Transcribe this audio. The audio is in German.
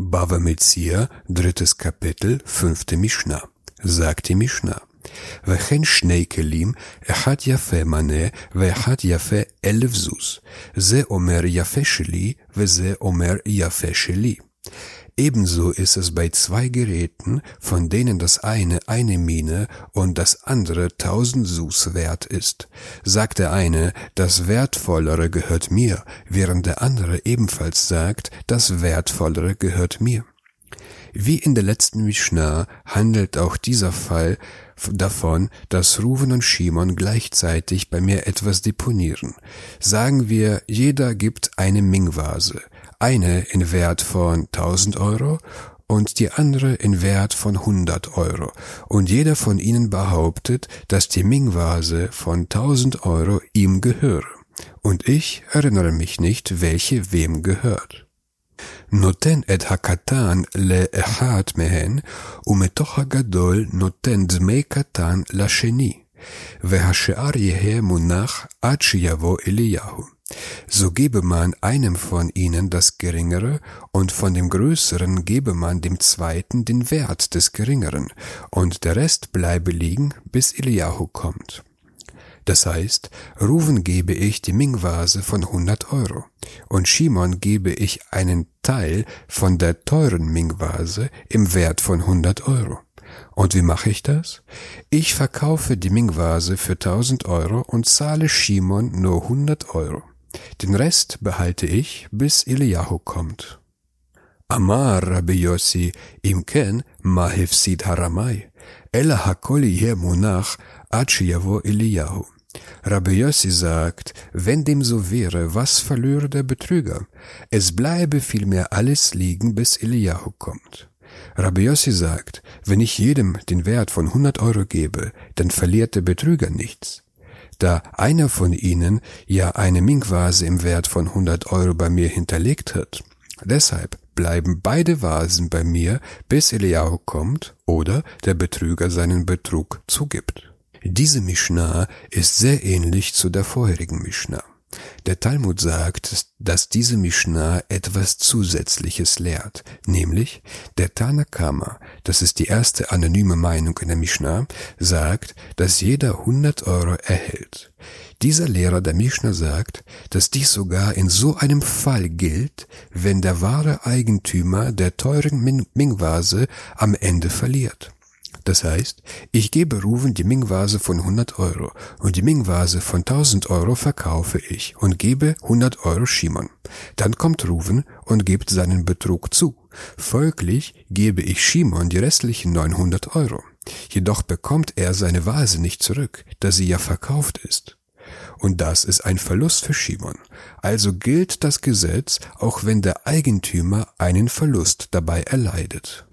Bava Metzia, drittes Kapitel, fünfte Mishnah. Sagt die Mishnah. וכן שני כלים, אחד יפה מנה ואחד יפה אלף זוז. זה אומר יפה שלי וזה אומר יפה שלי. Ebenso ist es bei zwei Geräten, von denen das eine eine Mine und das andere tausend Sus wert ist. Sagt der eine, das Wertvollere gehört mir, während der andere ebenfalls sagt, das Wertvollere gehört mir. Wie in der letzten Mishnah handelt auch dieser Fall davon, dass Ruven und Shimon gleichzeitig bei mir etwas deponieren. Sagen wir, jeder gibt eine Mingvase eine in Wert von 1000 Euro und die andere in Wert von 100 Euro. Und jeder von ihnen behauptet, dass die Ming-Vase von 1000 Euro ihm gehöre. Und ich erinnere mich nicht, welche wem gehört. נותן את הקטן לאחד מהן, ומתוך הגדול נותן דמי קטן לשני, והשאר יהא מונח עד שיבוא אליהו. So gebe man einem von ihnen das Geringere, und von dem Größeren gebe man dem Zweiten den Wert des Geringeren, und der Rest bleibe liegen, bis Eliyahu kommt. Das heißt, Ruven gebe ich die Mingvase von 100 Euro und Shimon gebe ich einen Teil von der teuren Mingvase im Wert von 100 Euro. Und wie mache ich das? Ich verkaufe die Mingvase für 1000 Euro und zahle Shimon nur 100 Euro. Den Rest behalte ich, bis Eliyahu kommt. Amar Rabbi Yossi, im ken ma hefsid haramai, ela hakol yeh monach ad sheyavo Eliyahu. Rabbi Yossi sagt, wenn dem so wäre, was verlöre der Betrüger? Es bleibe vielmehr alles liegen, bis Eliyahu kommt. Rabbi Yossi sagt, wenn ich jedem den Wert von 100 Euro gebe, dann verliert der Betrüger nichts da einer von ihnen ja eine Minkvase im Wert von 100 Euro bei mir hinterlegt hat. Deshalb bleiben beide Vasen bei mir, bis Eliyahu kommt oder der Betrüger seinen Betrug zugibt. Diese Mishnah ist sehr ähnlich zu der vorherigen Mishnah. Der Talmud sagt, dass diese Mishnah etwas Zusätzliches lehrt, nämlich der Tanakama, das ist die erste anonyme Meinung in der Mishnah, sagt, dass jeder 100 Euro erhält. Dieser Lehrer der Mishnah sagt, dass dies sogar in so einem Fall gilt, wenn der wahre Eigentümer der teuren Mingvase am Ende verliert. Das heißt, ich gebe Ruven die Ming-Vase von 100 Euro und die Ming-Vase von 1000 Euro verkaufe ich und gebe 100 Euro Shimon. Dann kommt Ruven und gibt seinen Betrug zu. Folglich gebe ich Shimon die restlichen 900 Euro. Jedoch bekommt er seine Vase nicht zurück, da sie ja verkauft ist. Und das ist ein Verlust für Shimon. Also gilt das Gesetz, auch wenn der Eigentümer einen Verlust dabei erleidet.